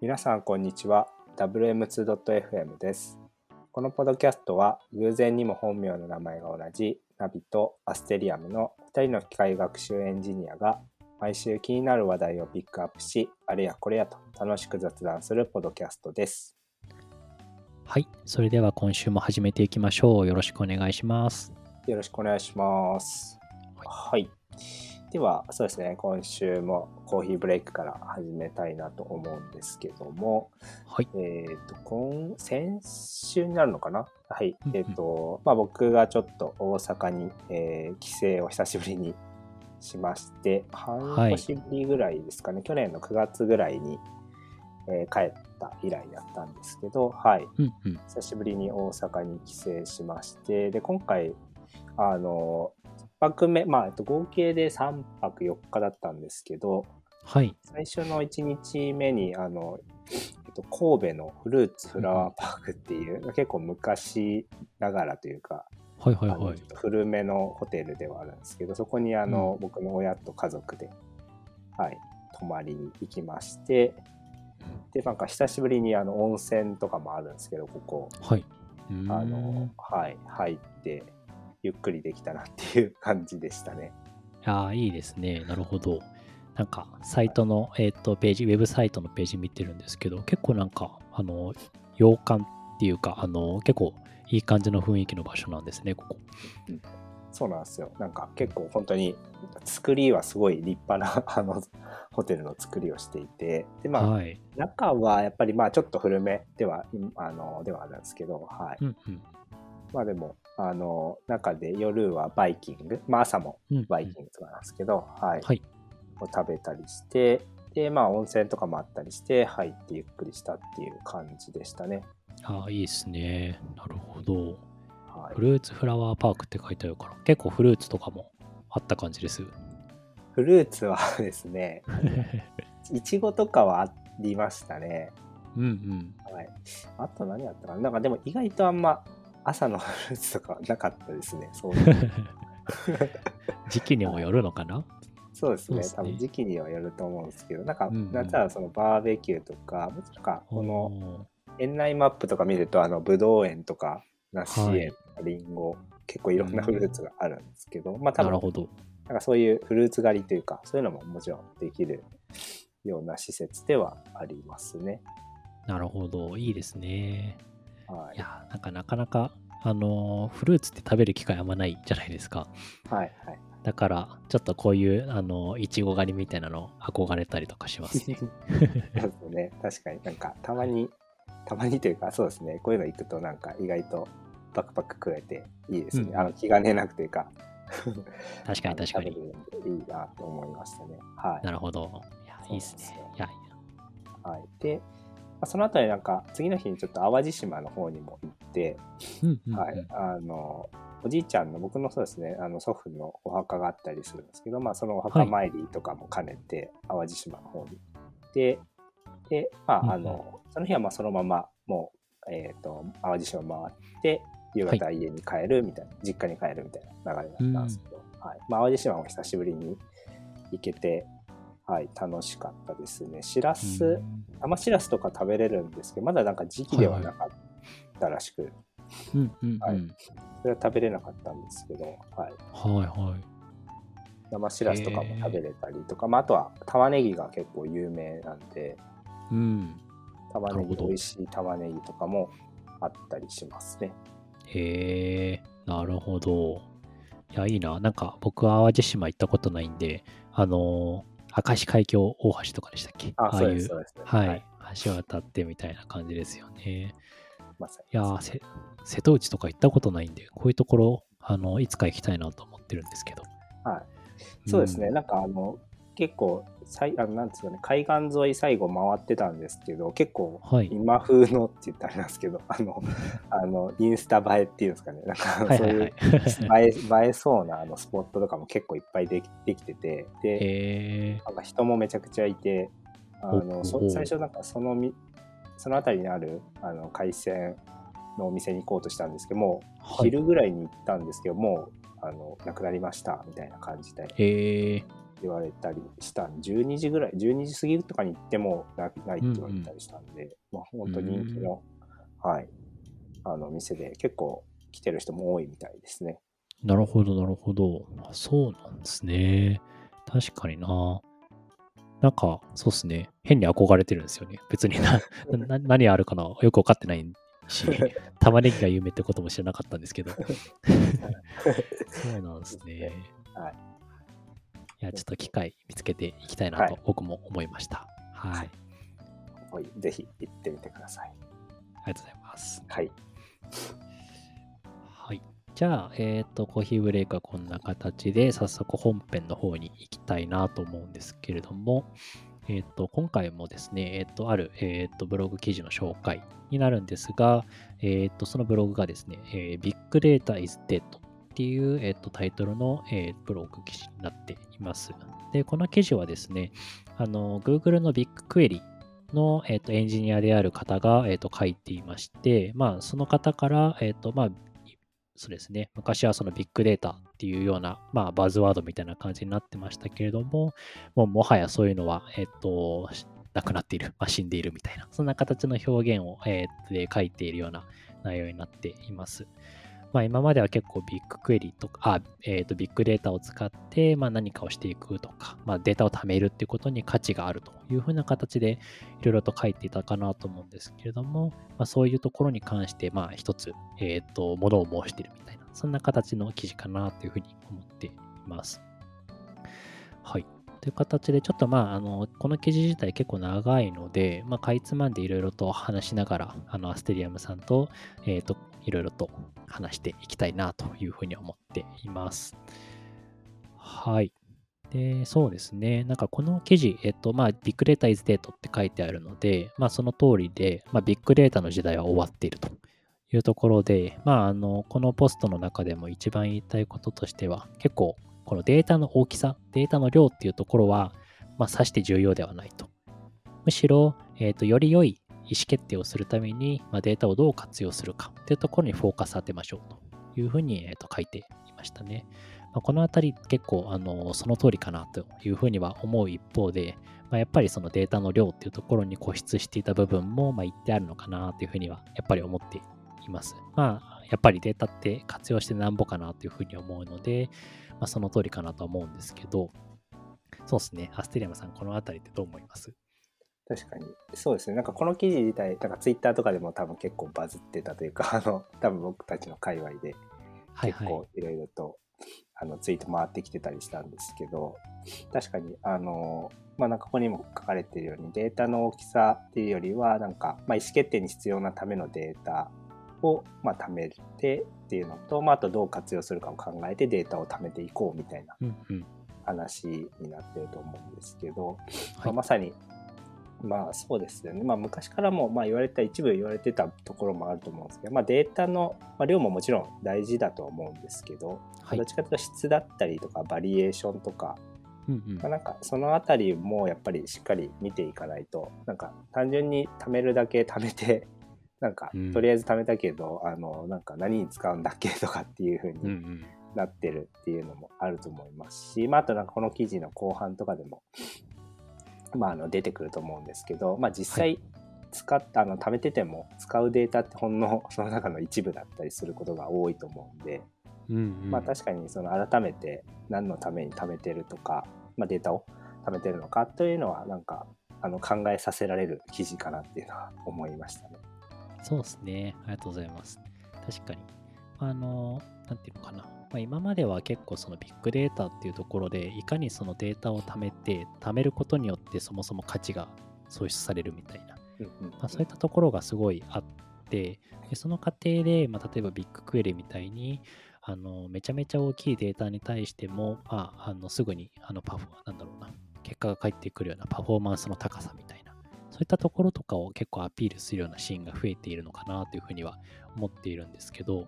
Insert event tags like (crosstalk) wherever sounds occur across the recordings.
皆さんこんにちは WM2.fm ですこのポッドキャストは偶然にも本名の名前が同じナビとアステリアムの2人の機械学習エンジニアが毎週気になる話題をピックアップしあれやこれやと楽しく雑談するポッドキャストですはい。それでは今週も始めていきましょう。よろしくお願いします。よろしくお願いしますはい、ではそうですね今週もコーヒーブレイクから始めたいなと思うんですけどもはい。えっ、と、今、先週になるのかな？はい。えっ、と、まあ僕がちょっと大阪に、えー帰省を久しぶりにしまして、半年ぶりぐらいですかね、去年の9月ぐらいに、えー帰った以来だったんですけど、はい。うんうん。久しぶりに大阪に帰省しまして、で、今回、あの、一泊目、まあ、えっと合計で3泊4日だったんですけど、はい。最初の1日目にあの、えっと、神戸のフルーツフラワーパークっていう、結構昔ながらというか、はいはいはい。古めのホテルではあるんですけどそこにあの、う僕の親と家族で、はい、泊まりに行きましてでなんか久しぶりにあの温泉とかもあるんですけどここ。はい。あの、はい、入ってゆっくりできたなっていう感じでしたね。ああ、いいですね。なるほど。なんか、サイトの、えっ、と、ページ、ウェブサイトのページ見てるんですけど、結構なんか、あの、洋館っていうか、あの、結構いい感じの雰囲気の場所なんですね、ここ。そうなんですよ。なんか結構本当に作りはすごい立派な (laughs) あのホテルの作りをしていて、でまあ、はい。中はやっぱりまあちょっと古めではあのではあるんですけど、はい。うんうん。まあでもあの中で夜はバイキング、まあ朝もうんうんバイキングとかなんですけど、はい。はい。を食べたりして、でまあ温泉とかもあったりして入ってゆっくりしたっていう感じでしたね。ああ、いいですね。なるほど。はいフ。ルーツフラワーパークって書いてあるから、結構フルーツとかもあった感じです。フルーツはですね、(laughs) いちごとかはありましたね。うんうん。はい。あと何やったかななんかでも意外とあんま朝のフルーツとかなかったですね。(laughs) そういう時期にもよるのかな？そうですね。すね多分時期にはよると思うんですけど、なんか、うんうんなんたらそのバーベキューとか、なんかこの園内マップとか見ると、あの、ぶどう園とか、梨はい園とか、りんご、結構いろんなフルーツがあるんですけど、まあ多分、なるほど。なんかそういうフルーツ狩りというか、そういうのももちろんできるような施設ではありますね。なるほど。いいですね。はいい。や、なんかなかなか、あのーフルーツって食べる機会あんまないじゃないですか。はい。はい。だから、ちょっとこういう、あのーいちご狩りみたいなの憧れたりとかしますね。(laughs) そうね。確かになんか、たまに、たまにというか、そうですね。こういうの行くとなんか意外とパクパク食えていいですね。うんあの、気兼ねなくというか。確かに (laughs) 確かにいいなと思いましたね。はい。なるほど。いや、いいですね。いや、はい、で、まあ、その後になんか次の日にちょっと淡路島の方にも行って、うんうんうん。はい、あのおじいちゃんの僕のそうですねあの祖父のお墓があったりするんですけど、まあ、そのお墓参りとかも兼ねて淡路島の方に行ってで、まあ、あうん。のその日はまあそのままもう、えー、と淡路島回って夕方家に帰るみたいな、実家に帰るみたいな流れだったんですけど、はい。まあ、淡路島も久しぶりに行けて、はい、楽しかったですね。しらす、うん生しらすとか食べれるんですけど、まだなんか時期ではなかったらしく、うんうんうん。はいそれは食べれなかったんですけど、はい、はいはい。生しらすとかも食べれたりとか、まあ、あとは玉ねぎが結構有名なんで、うん。玉ねぎ、美味しい玉ねぎとかもあったりしますね。へえ、なるほど。いや、いいな。なんか、僕は淡路島行ったことないんで、あのー明石海峡大橋とかでしたっけ？あ、あいう。はい、橋渡ってみたいな感じですよね。まさにいや瀬戸内とか行ったことないんで、こういうところ、あの、いつか行きたいなと思ってるんですけど。はい。そうですね、なんかあの、結構、さいあのなんですかね、海岸沿い最後回ってたんですけど、結構、はい。今風のって言ったらあれなんですけど、(laughs) あの、あのインスタ映えっていうんですかね、なんかそういうはいはいはい。(laughs) 映え映えそうなあのスポットとかも結構いっぱいできできてて、で、なんか人もめちゃくちゃいて、あの最初なんかそのみその辺りにあるあの海鮮のお店に行こうとしたんですけども、はい。昼ぐらいに行ったんですけどもうあのなくなりましたみたいな感じで、言われたりしたん12時ぐらい12時過ぎとかに行ってもなないって言われたりしたんで、まあ、本当に人気の、はい、あの店で結構来てる人も多いみたいですね。なるほど、なるほど。そうなんですね。確かにな。なんか、そうっすね。変に憧れてるんですよね。別にな (laughs) な何あるかなよくわかってないし、(laughs) 玉ねぎが有名ってことも知らなかったんですけど。(laughs) そうなんですね。はい。いや、ちょっと機会見つけていきたいなと僕も思いました。はい。はい、ぜひ行ってみてください。ありがとうございます。はい。はい。じゃあ、えっ、と、コーヒーブレイクはこんな形で、早速本編の方に行きたいなと思うんですけれども、えっ、と、今回もですね、えっ、と、ある、えっ、と、ブログ記事の紹介になるんですが、えっ、と、そのブログがですね、えー、Big Data is Dead っていう、えっ、と、タイトルの、えーブログ記事になっています。で、この記事はですね、あの、Google のビッグクエリの、えっとエンジニアである方が、えっと書いていまして、まあ、その方から、えっとまあ、そうですね、昔はそのビッグデータっていうような、まあ、バズワードみたいな感じになってましたけれども、もうもはやそういうのは、えっと、なくなっている、まあ、死んでいるみたいな、そんな形の表現を、えーで書いているような内容になっています。まあ、今までは結構ビッグクエリとか、あえー、とビッグデータを使って、まあ、何かをしていくとか、まあ、データを貯めるっていうことに価値があるというふうな形でいろいろと書いていたかなと思うんですけれども、まあ、そういうところに関して、まあ、一つ、えっ、と、ものを申しているみたいな、そんな形の記事かなというふうに思っています。はい。という形で、ちょっとまあ、あの、この記事自体結構長いので、まあ、かいつまんでいろいろと話しながら、あの、アステリアムさんと、えっ、と、いろいろと話していきたいなというふうに思っています。はい。で、そうですね。なんかこの記事、えっと、まあ、ビッグデータ is dead って書いてあるので、まあ、その通りで、まあ、ビッグデータの時代は終わっているというところで、まあ、あの、このポストの中でも一番言いたいこととしては、結構、このデータの大きさ、データの量っていうところは、まあ、さして重要ではないと。むしろ、えっと、より良い意思決定をするために、ま、データをどう活用するかっていうところにフォーカス当てましょうというふうに、えっと書いていましたね。ま、このあたり結構あのその通りかなというふうには思う一方で、まあ、やっぱりそのデータの量っていうところに固執していた部分もまあ言ってあるのかなというふうにはやっぱり思っています。まあやっぱりデータって活用してなんぼかなというふうに思うので、まあ、その通りかなと思うんですけど、そうですね。アステリアムさん、このあたりってどう思います？確かにそうですねなんかこの記事自体なんかツイッターとかでも多分結構バズってたというか (laughs) あの多分僕たちの界隈ではいはい。結構いろいろと、あのツイート回ってきてたりしたんですけど確かにあのまあなんかここにも書かれているようにデータの大きさっていうよりはなんか、まあ、意思決定に必要なためのデータを、まあ、貯めてっていうのと、まあ、あとどう活用するかを考えてデータを貯めていこうみたいなうんうん。話になってると思うんですけど、まはいあまさにまあそうですよね、まあ、昔からもまあ言われた一部言われてたところもあると思うんですけど、まあ、データの、まあ、量ももちろん大事だと思うんですけど、はい。どっちかというと質だったりとかバリエーションとか、うんうん。まあ、なんかそのあたりもやっぱりしっかり見ていかないとなんか単純に貯めるだけ貯めて (laughs) なんかうん。とりあえず貯めたけど、あのなんか何に使うんだっけとかっていう風にうんうん。なってるっていうのもあると思いますし、まあ、あとなんかこの記事の後半とかでも、まあ、あの出てくると思うんですけど、まあ、実際使っあの貯めてても使うデータってほんの (laughs) その中の一部だったりすることが多いと思うんで、うんうん、まあ、確かにその改めて何のために貯めてるとか、まあ、データを貯めてるのかというのはなんかあの考えさせられる記事かなっていうのは思いましたね。そうですね。ありがとうございます。確かに。あの、なんていうのかな。まあ、今までは結構そのビッグデータっていうところで、いかにそのデータを貯めて、貯めることによってそもそも価値が創出されるみたいな、まあ、そういったところがすごいあって、でその過程で、まあ、例えばビッグクエリみたいに、あのめちゃめちゃ大きいデータに対しても、まあ、あのすぐにあのパフォなんだろうな。結果が返ってくるようなパフォーマンスの高さみたいなそういったところとかを結構アピールするようなシーンが増えているのかなというふうには思っているんですけど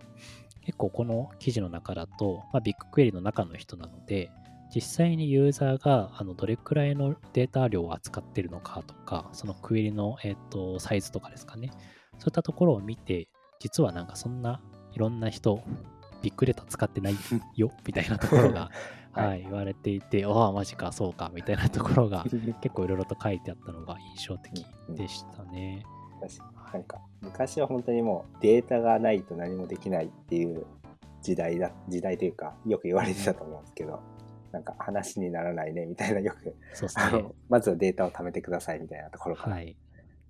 結構この記事の中だと、まあ、ビッグクエリの中の人なので実際にユーザーがあのどれくらいのデータ量を扱ってるのかとかそのクエリの、えー、とサイズとかですかね。そういったところを見て実はなんかそんないろんな人ビッグデータ使ってないよみたいなところがはい、はい言われていて、ああ、マジか、そうか、みたいなところが (laughs) 結構いろいろと書いてあったのが印象的でしたね。なんか昔は本当にもうデータがないと何もできないっていう時代だ時代というかよく言われてたと思うんですけど、なんか話にならないねみたいなよくそうですねあの。まずはデータを貯めてくださいみたいなところからはい。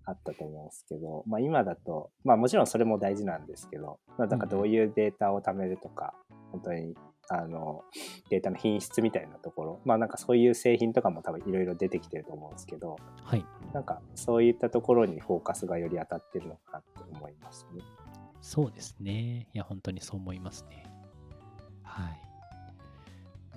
あったと思うんですけど、まあ今だとまあもちろんそれも大事なんですけど、まあ、なんかどういうデータを貯めるとか、本当にあのデータの品質みたいなところまあなんかそういう製品とかも多分いろいろ出てきてると思うんですけどはい。なんかそういったところにフォーカスがより当たってるのかなって思いますね。そうですね。いや、本当にそう思いますね。はい。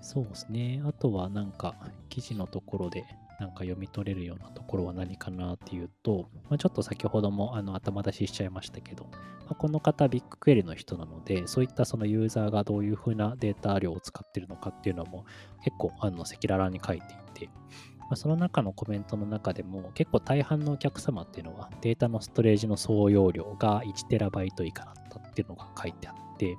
そうですね。あとはなんか記事のところでなんか読み取れるようなところは何かなっていうと、まあ、ちょっと先ほどもあの頭出ししちゃいましたけど、まあ、この方ビッグクエリの人なので、そういったそのユーザーがどういうふうなデータ量を使ってるのかっていうのも結構あの赤裸々に書いていて、まあ、その中のコメントの中でも結構大半のお客様っていうのはデータのストレージの総容量が 1TB 以下だったっていうのが書いてあって、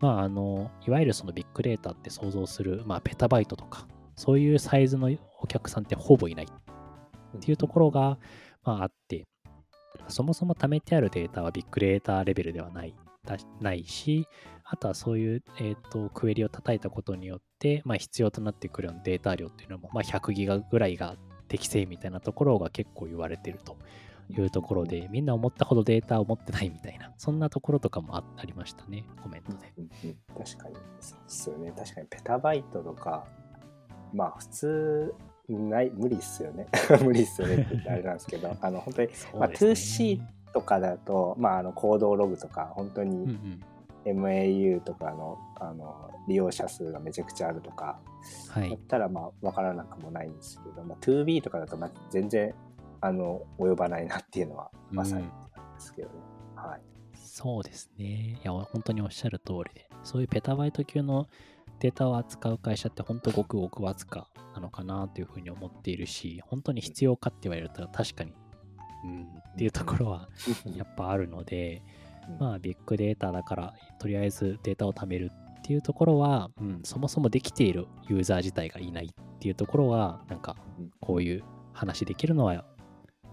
まあ、あのいわゆるそのビッグデータって想像する、まあ、ペタバイトとかそういうサイズのお客さんってほぼいない。っていうところが、まあ、あってそもそも貯めてあるデータはビッグデータレベルではない。だないしあとはそういう、えー、とクエリを叩いたことによって、まあ、必要となってくるようなデータ量っていうのも、まあ、100ギガぐらいが適正みたいなところが結構言われてるというところでみんな思ったほどデータを持ってないみたいなそんなところとかもあありましたねコメントで。うんうん確かにそうですよね。確かにペタバイトとかまあ普通ない無理っすよね。(laughs) 無理っすよねって言ってあれなんですけど (laughs) あの本当に、まあ、そうですね。2C とかだと、まあ、あの行動ログとか本当うんうにん MAU とかのあの利用者数がめちゃくちゃあるとかはい。だったらまあ分からなくもないんですけど、まあ、2B とかだとまあ全然あの及ばないなっていうのはまさになんですけどね、はい。そうですね。いや、本当におっしゃる通りで、そういうペタバイト級のデータを扱う会社って本当ごくごくわずかなのかなというふうに思っているし、本当に必要かって言われると確かに、うん、っていうところはやっぱあるので、まあビッグデータだから、とりあえずデータを貯めるっていうところは、うん、そもそもできているユーザー自体がいないっていうところは、なんかうんこういう話できるのは、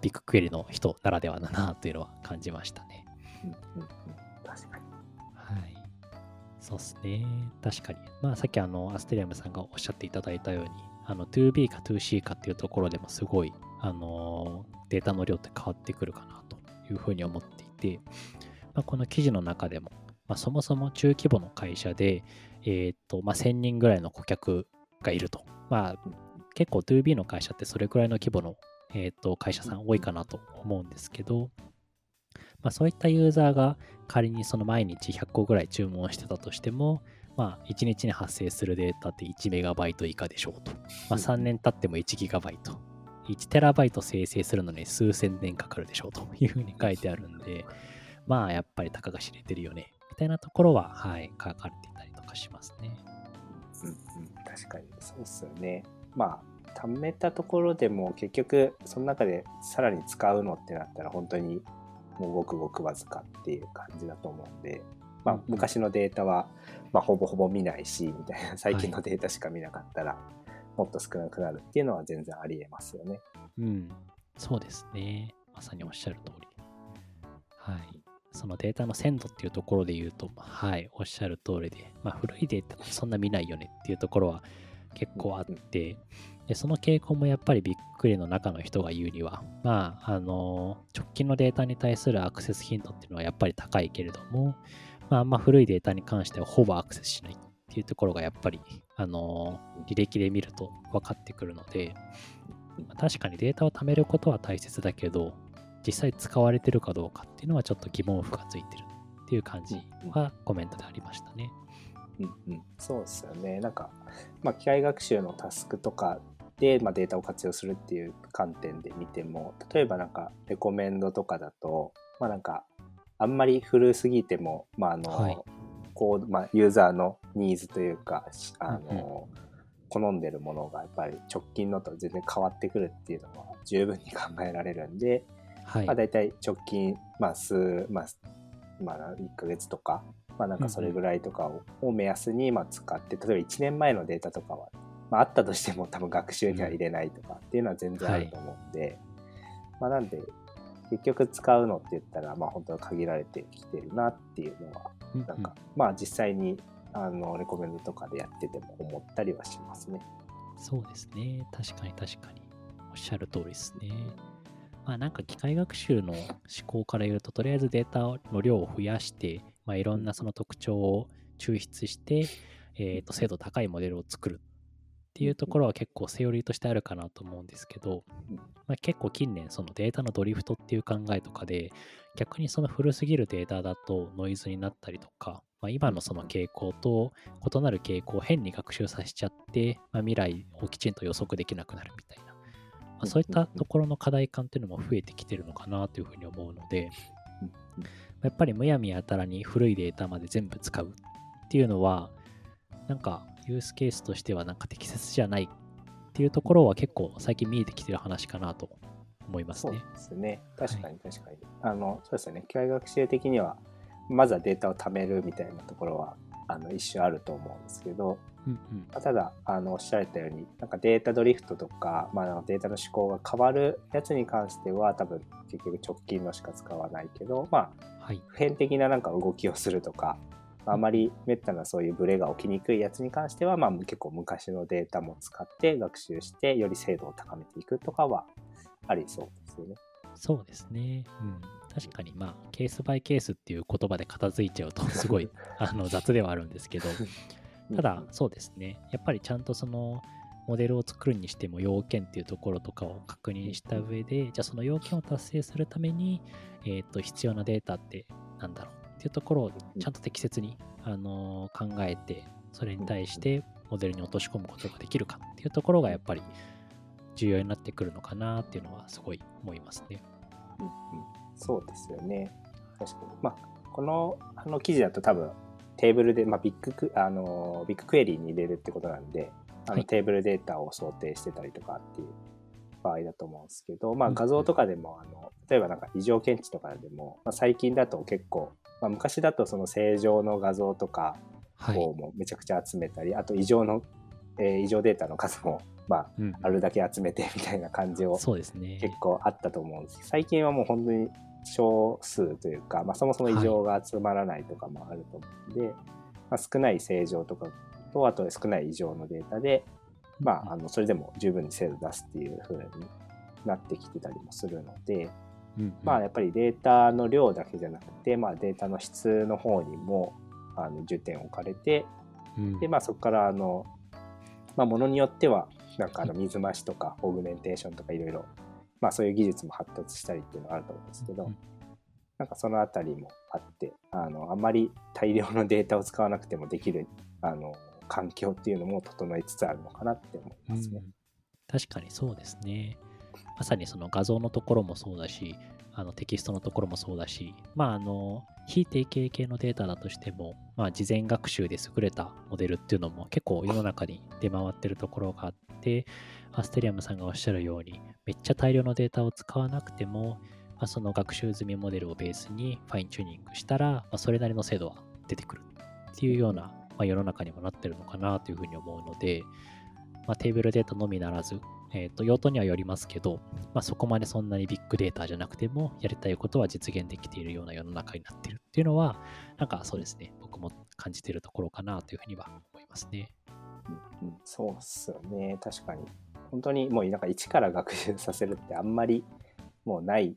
ビッグクエリの人ならではだなというのは感じましたね。うん。そうですね。確かに。まあさっきあの、アステリアムさんがおっしゃっていただいたように、あの、2B か 2C かっていうところでもすごい、あのデータの量って変わってくるかなというふうに思っていて、まあ、この記事の中でも、まあ、そもそも中規模の会社で、えーっと、まあ、1000人ぐらいの顧客がいると。まあ、結構 2B の会社ってそれくらいの規模の、えーっと会社さん多いかなと思うんですけど、まあ、そういったユーザーが仮にその毎日100個ぐらい注文してたとしても、まあ、1日に発生するデータって1メガバイト以下でしょうと。まあ、3年経っても1ギガバイト。1テラバイト生成するのに数千年かかるでしょうというふうに書いてあるんで、まあ、やっぱりたかが知れてるよね。みたいなところは、はい、書かれていたりとかしますね。うんうん、確かにそうっすよね。まあ貯めたところでも結局その中でさらに使うのってなったら本当にもうごくごくわずかっていう感じだと思うんで、まあうん、昔のデータは、まあ、ほぼほぼ見ないしみたいな最近のデータしか見なかったら、もっと少なくなるっていうのは全然ありえますよね。うん、そうですね。まさにおっしゃる通り。はい。そのデータの鮮度っていうところで言うと、はい、おっしゃる通りで、まあ、古いデータそんな見ないよねっていうところは結構あって、でその傾向もやっぱりびっくりの中の人が言うには、まあ、あの、直近のデータに対するアクセス頻度っていうのはやっぱり高いけれども、まあ、あんま古いデータに関してはほぼアクセスしないっていうところがやっぱり、あの、履歴で見ると分かってくるので、ま確かにデータを貯めることは大切だけど、実際使われてるかどうかっていうのはちょっと疑問符がついてるっていう感じはコメントでありましたね。うんうん、そうですよね。なんか、まあ、機械学習のタスクとかで、まあ、データを活用するっていう観点で見ても、例えばなんか、レコメンドとかだと、まあなんか、あんまり古すぎても、まああの、はいこう、まあ、ユーザーのニーズというか、しあの、うん好んでるものがやっぱり直近のと全然変わってくるっていうのは十分に考えられるんで、はい。まあ、大体直近、まあ数、まあ、まあ、1ヶ月とかまあなんかそれぐらいとかを,、を目安にまあ使って、例えば1年前のデータとかは、まああったとしても多分学習には入れないとかっていうのは全然あると思うんで、まあなんで、結局使うのって言ったら、まあ本当は限られてきてるなっていうのは、なんか、まあ実際に、あの、レコメンドとかでやってても思ったりはしますね。そうですね。確かに確かに。おっしゃる通りですね。まあなんか機械学習の思考から言うと、とりあえずデータの量を増やして、まあいろんなその特徴を抽出して、えっ、と、精度高いモデルを作るっていうところは結構セオリーとしてあるかなと思うんですけど、うん。まあ、結構近年そのデータのドリフトっていう考えとかで、逆にその古すぎるデータだとノイズになったりとか、まあ、今のその傾向と異なる傾向を変に学習させちゃって、まあ、未来をきちんと予測できなくなるみたいな、まあ、そういったところの課題感っていうのも増えてきてるのかなというふうに思うので、やっぱりむやみやたらに古いデータまで全部使うっていうのは、なんかユースケースとしてはなんか適切じゃないっていうところは結構最近見えてきてる話かなと思いますそうね。ですね。確かに確かに。あの、そうですよね。機械学習的には、まずはデータを貯めるみたいなところは、あの、一種あると思うんですけど、うんうんまあただ、あの、おっしゃられたように、なんかデータドリフトとか、まあ、データの思考が変わるやつに関しては、多分、結局直近のしか使わないけど、まあ、はい。普遍的ななんか動きをするとか、まああまりめったなそういうブレが起きにくいやつに関しては、まあ、結構昔のデータも使って学習して、より精度を高めていくとかはありそうですよね。そうですね。うん。確かに、まあ、ケースバイケースっていう言葉で片付いちゃうと、(laughs) すごいあの雑ではあるんですけど、(laughs) ただ、そうですね。やっぱりちゃんとその、モデルを作るにしても要件っていうところとかを確認した上で、じゃあその要件を達成するために、えっ、と、必要なデータってなんだろうっていうところをちゃんと適切に、あのー考えて、それに対してモデルに落とし込むことができるかっていうところがやっぱり重要になってくるのかなっていうのはすごい思いますね。うん。うん。そうですよね。確かに。まあ、このあの記事だと多分テーブルで、まあ、ビッグクあのビッグクエリーに入れるってことなんで、あのはい。テーブルデータを想定してたりとかっていう場合だと思うんですけど、まあ、うん。画像とかでも、あの例えばなんか異常検知とかでも、まあ、最近だと結構、まあ、昔だとその正常の画像とかはい。をもうめちゃくちゃ集めたり、あと異常の、えー異常データの数も、まあ、うんあるだけ集めてみたいな感じをそうですね。結構あったと思うんですけど最近はもう本当に少数というか、まあ、そもそも異常が集まらないとかもあると思うんで、まあ、少ない正常とかとあと少ない異常のデータで、まあ、あのそれでも十分に精度出すっていう風になってきてたりもするので、うんうんまあ、やっぱりデータの量だけじゃなくて、まあ、データの質の方にもあの重点を置かれてうんで、まあ、そこからあの、まあ、ものによってはなんかあの水増しとかオーグメンテーションとかいろいろ、まあ、そういう技術も発達したりっていうのがあると思うんですけど、うんなんかそのあたりもあってあのあんまり大量のデータを使わなくてもできるあの環境っていうのも整いつつあるのかなって思いますね。うん確かにそうですね。まさにその画像のところもそうだし、あのテキストのところもそうだし、まあ、あの、非定型系のデータだとしても、まあ、事前学習で優れたモデルっていうのも結構世の中に出回ってるところがあって、アステリアムさんがおっしゃるように、めっちゃ大量のデータを使わなくても、まあ、その学習済みモデルをベースにファインチューニングしたら、まあ、それなりの精度は出てくるっていうような、まあ、世の中にもなってるのかなというふうに思うので、まあ、テーブルデータのみならず、えー、と用途にはよりますけど、まあ、そこまでそんなにビッグデータじゃなくてもやりたいことは実現できているような世の中になっているっていうのはなんかそうですね僕も感じているところかなというふうには思いますね。うんうんそうっすよね。確かに。本当にもうなんか一から学習させるってあんまりもうない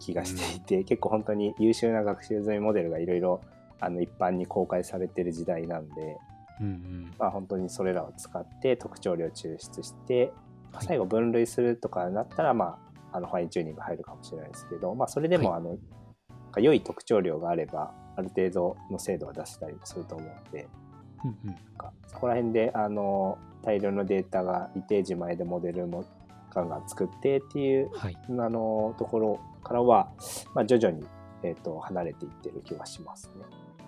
気がしていて、結構本当に優秀な学習済みモデルがいろいろあの一般に公開されてる時代なんで、うんうん。まあ、本当にそれらを使って特徴量抽出してはい。最後分類するとかになったら、まあ、あのファインチューニング入るかもしれないですけど、まあ、それでもはあの、なんか良い特徴量があればある程度の精度は出せたりもすると思うのでうんうん。なんかそこら辺であの大量のデータが一定時前でモデルもガンガン作ってっていうはい。あのところからは、まあ、徐々に、えー、と離れていってる気はしますね。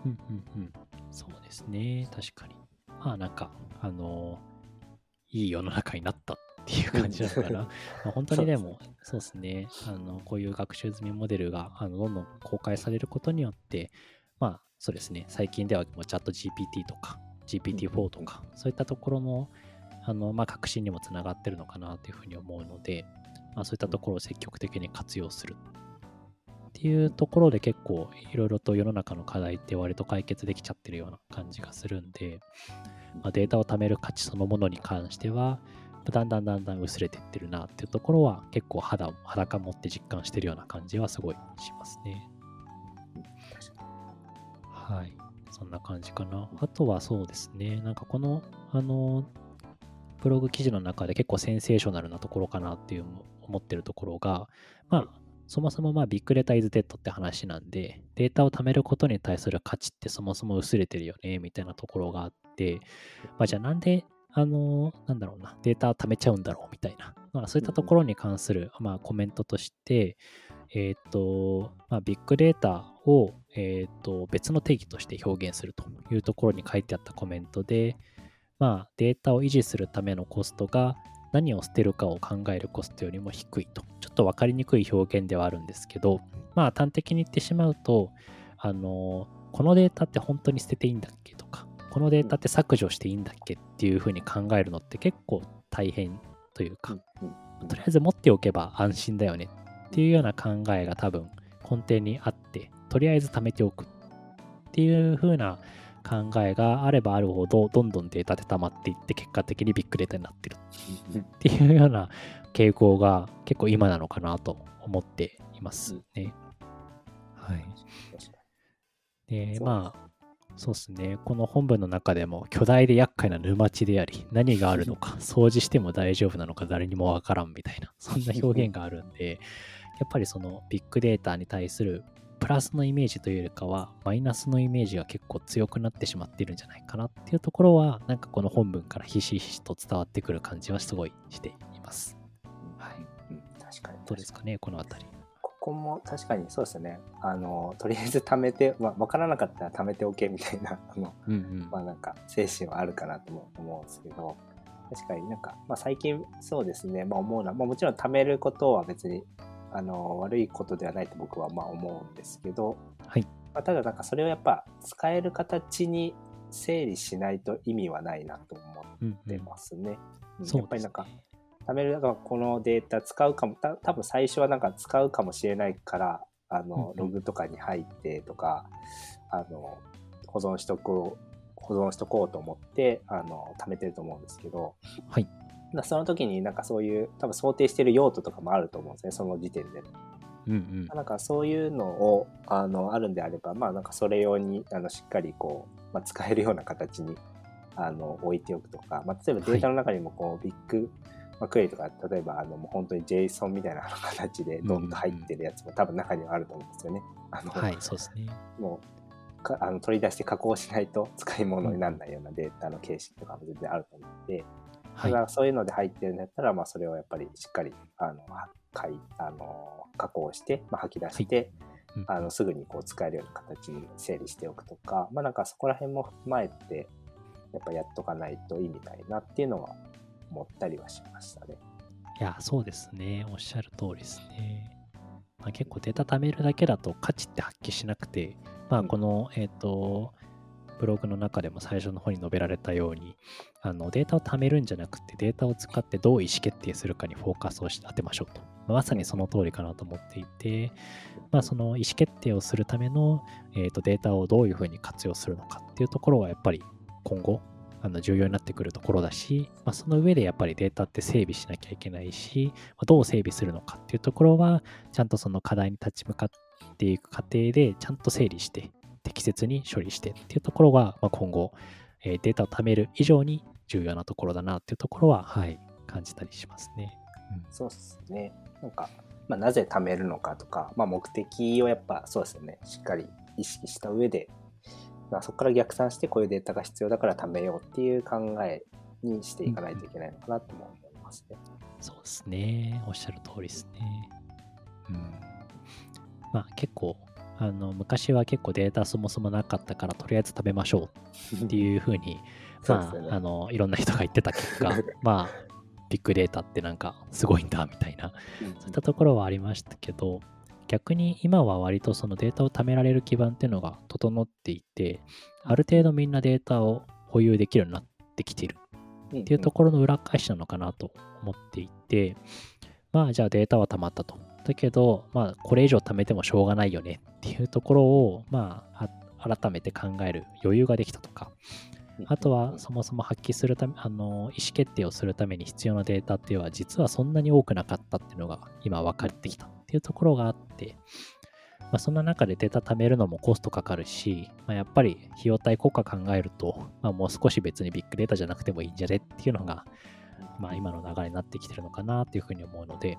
うんうんうん。そうですね。確かに。まあなんかあのいい世の中になったっていう感じだから、(laughs) まあ本当にでもそうですね。あのこういう学習済みモデルがあのどんどん公開されることによってまあそうですね、最近ではもうチャット GPT とか GPT-4 とか、そういったところのあの、まあ、革新にもつながってるのかなというふうに思うので、まあ、そういったところを積極的に活用するっていうところで結構いろいろと世の中の課題って割と解決できちゃってるような感じがするんで、まあ、データを貯める価値そのものに関しては、だんだんだんだん薄れていってるなっていうところは結構肌を裸持って実感してるような感じはすごいしますね。はい。そんな感じかな。あとはそうですね。なんかこの、あの、ブログ記事の中で結構センセーショナルなところかなっていう思ってるところが、まあ、そもそもまあビッグデータイズデッドって話なんで、データを貯めることに対する価値ってそもそも薄れてるよね、みたいなところがあって、まあじゃあなんで、あの、なんだろうな、データを貯めちゃうんだろうみたいな、まあそういったところに関する、まあコメントとして、えっ、ー、と、まあ、ビッグデータを、えっ、ー、と別の定義として表現するというところに書いてあったコメントで、まあ、データを維持するためのコストが何を捨てるかを考えるコストよりも低いと。ちょっと分かりにくい表現ではあるんですけど、まあ端的に言ってしまうと、あの、このデータって本当に捨てていいんだっけとか、このデータって削除していいんだっけっていうふうに考えるのって結構大変というか、とりあえず持っておけば安心だよねっていうような考えが多分根底にあって、とりあえず貯めておくっていう風な考えがあればあるほど、どんどんデータで溜まっていって、結果的にビッグデータになってるっていうような傾向が結構今なのかなと思っていますね。はい。で、まあ、そうですね。この本文の中でも巨大で厄介な沼地であり、何があるのか、(laughs) 掃除しても大丈夫なのか誰にもわからんみたいな、そんな表現があるんで、(laughs) やっぱりそのビッグデータに対するプラスのイメージというよりかは、マイナスのイメージが結構強くなってしまっているんじゃないかなっていうところは、なんかこの本文からひしひしと伝わってくる感じはすごいしています。はい。うん、確かに。どうですかね、このあたり。ここも確かにそうですね。あの、とりあえず貯めて、まあ、わからなかったら貯めておけみたいな、(laughs) あの、うんうん、まあなんか精神はあるかなとも思うんですけど、確かになんか、まあ最近そうですね、まあ思うのは、まあもちろん貯めることは別にあの悪いことではないと僕はまあ思うんですけど、はい。まあ、ただなんかそれをやっぱ使える形に整理しないと意味はないなと思ってますね。うんうん、やっぱりなんか、貯めるなんかこのデータ使うかもた多分最初はなんか使うかもしれないからあの、ログとかに入ってとかあの保存しとこう保存しとこうと思ってあの貯めてると思うんですけど、はい、その時になんかそういう多分想定してる用途とかもあると思うんですねその時点で。うんうん、なんかそういうのをあのあるんであればまあなんかそれ用にあのしっかりこう、まあ、使えるような形にあの置いておくとか、まあ、例えばデータの中にもこう、はい、ビッグ、まあ、クエリとか例えばあのもう本当に JSON みたいな形でドンと入ってるやつも多分中にはあると思うんですよね。あのはいそうですね。もうかあの取り出して加工しないと使い物にならないようなデータの形式とかも全然あると思って、だからそういうので入ってるんだったら、まあ、それをやっぱりしっかりあのかいあの加工して、まあ、吐き出して、はい、あのすぐにこう使えるような形に整理しておくとか、まあ、なんかそこら辺も踏まえてやっぱやっとかないと意味ないなっていうのは思ったりはしましたね。いや、そうですね。おっしゃる通りですね。まあ、結構データ貯めるだけだと価値って発揮しなくて、まあ、この、えっ、ー、と、ブログの中でも最初の方に述べられたようにあのデータを貯めるんじゃなくてデータを使ってどう意思決定するかにフォーカスを当てましょうと、まさにその通りかなと思っていて、まあ、その意思決定をするための、えー、とデータをどういうふうに活用するのかっていうところはやっぱり今後あの重要になってくるところだし、まあ、その上でやっぱりデータって整備しなきゃいけないし、まあ、どう整備するのかっていうところはちゃんとその課題に立ち向かっていく過程でちゃんと整理して適切に処理してっていうところが、まあ、今後、えー、データを貯める以上に重要なところだなっていうところは、はい、感じたりしますね。うん、そうですね。なんか、まあ、なぜ貯めるのかとか、まあ、目的をやっぱそうですよね。しっかり意識した上で、まあ、そこから逆算してこういうデータが必要だから貯めようっていう考えにしていかないといけないのかなとも思いますね。うん、そうですね。おっしゃる通りですね。うん。まあ結構あの昔は結構データそもそもなかったからとりあえず食べましょうっていうふうに (laughs) まあ、あのいろんな人が言ってた結果 (laughs) まあビッグデータってなんかすごいんだみたいな、そういったところはありましたけど逆に今は割とそのデータを貯められる基盤っていうのが整っていて、ある程度みんなデータを保有できるようになってきているっていうところの裏返しなのかなと思っていて、まあじゃあデータは溜まったと。だけど、まあこれ以上貯めてもしょうがないよねっていうところを、まあ改めて考える余裕ができたとか、あとはそもそも発揮するため、あの、意思決定をするために必要なデータっていうのは実はそんなに多くなかったっていうのが今分かってきたっていうところがあって、まあ、そんな中でデータ貯めるのもコストかかるし、まあ、やっぱり費用対効果考えると、まあ、もう少し別にビッグデータじゃなくてもいいんじゃねっていうのが、まあ、今の流れになってきてるのかなっていうふうに思うので、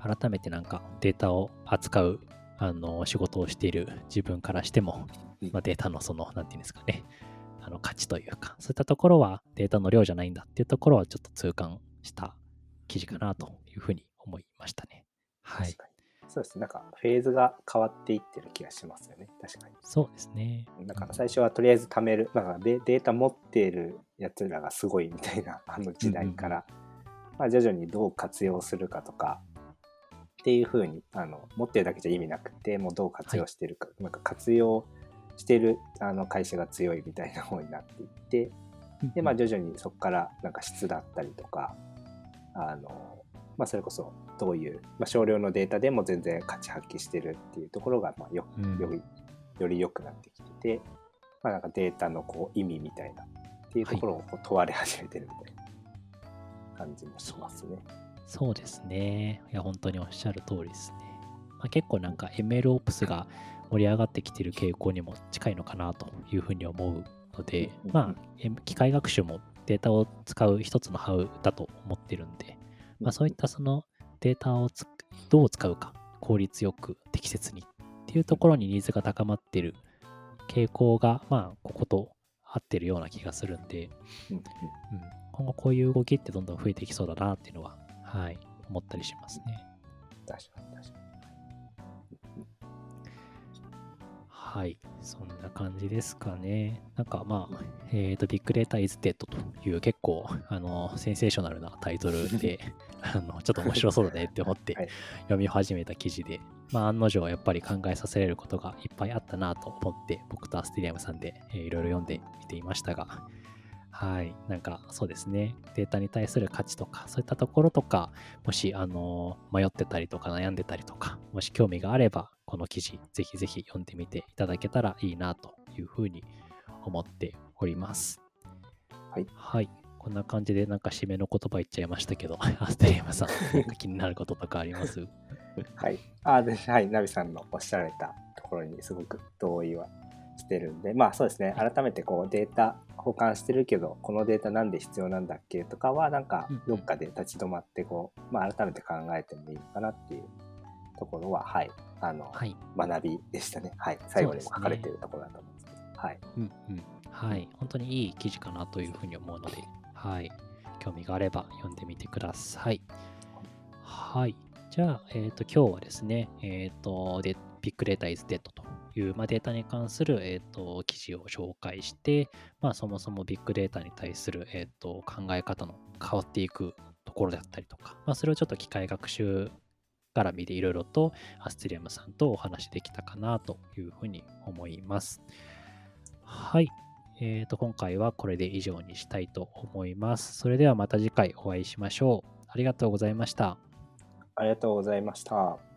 改めてなんかデータを扱うあの仕事をしている自分からしても、まあ、データのその、なんていうんですかね、あの価値というか、そういったところはデータの量じゃないんだっていうところはちょっと痛感した記事かなというふうに思いましたね。はい。そうですなんかフェーズが変わっていってる気がしますよね。確かに。そうですね。だから最初はとりあえず貯める。だからデータ持っているやつらがすごいみたいな (laughs) あの時代から、うんうん、まあ、徐々にどう活用するかとか。っていうふうにあの持ってるだけじゃ意味なくてもうどう活用してるか、はい、なんか活用してるあの会社が強いみたいな方になっていってでまあ徐々にそこからなんか質だったりとかあのまあ、それこそどういう、まあ、少量のデータでも全然価値発揮してるっていうところが、まあよよりより良くなってきてて、まあ、なんかデータのこう意味みたいなっていうところをこう問われ始めてるみたいな感じもしますね。そうですね。いや、本当におっしゃる通りですね。まあ、結構なんか MLOps が盛り上がってきてる傾向にも近いのかなというふうに思うので、まあ、機械学習もデータを使う一つのハウだと思ってるんで、まあ、そういったそのデータをどう使うか、効率よく適切にっていうところにニーズが高まっている傾向が、まあ、ここと合ってるような気がするんで、うん、今後こういう動きってどんどん増えていきそうだなっていうのは、はい、思ったりしますね。確かに確かに。はい、そんな感じですかね。なんかまあ、えっ、ー、と、ビッグデータイズデッドという結構、あの、センセーショナルなタイトルで、(laughs) あの、ちょっと面白そうだねって思って読み始めた記事で、まあ、案の定やっぱり考えさせられることがいっぱいあったなと思って、僕とアステリアムさんで、えー、いろいろ読んでみていましたが、はい。なんかそうですね。データに対する価値とか、そういったところとか、もし、あの迷ってたりとか悩んでたりとか、もし興味があれば、この記事、ぜひぜひ読んでみていただけたらいいなというふうに思っております。はい。はい。こんな感じでなんか締めの言葉言っちゃいましたけど、ア (laughs) ステリアムさん、(laughs) なんか気になることとかあります？はい。あで、はい。ナビさんのおっしゃられたところにすごく同意はしてるんで、まあそうですね。改めてこうデータ保管してるけどこのデータなんで必要なんだっけとかはなんかどっかで立ち止まってこう、まあ、改めて考えてもいいのかなっていうところははいあの、はい、学びでしたね。はい。最後にも書かれてるところだと思うんです。けど、ね、はい、うんうん。はい。本当にいい記事かなというふうに思うのではい。興味があれば読んでみてください。はい。じゃあ、えっ、ー、と今日はですねえっ、ー、とでビッグデータイズデッドという、まあ、データに関する、えーと、記事を紹介して、まあ、そもそもビッグデータに対する、えーと、考え方の変わっていくところであったりとか、まあ、それをちょっと機械学習絡みでいろいろとアステリアムさんとお話できたかなというふうに思います。はい。えーと、今回はこれで以上にしたいと思います。それではまた次回お会いしましょう。ありがとうございました。ありがとうございました。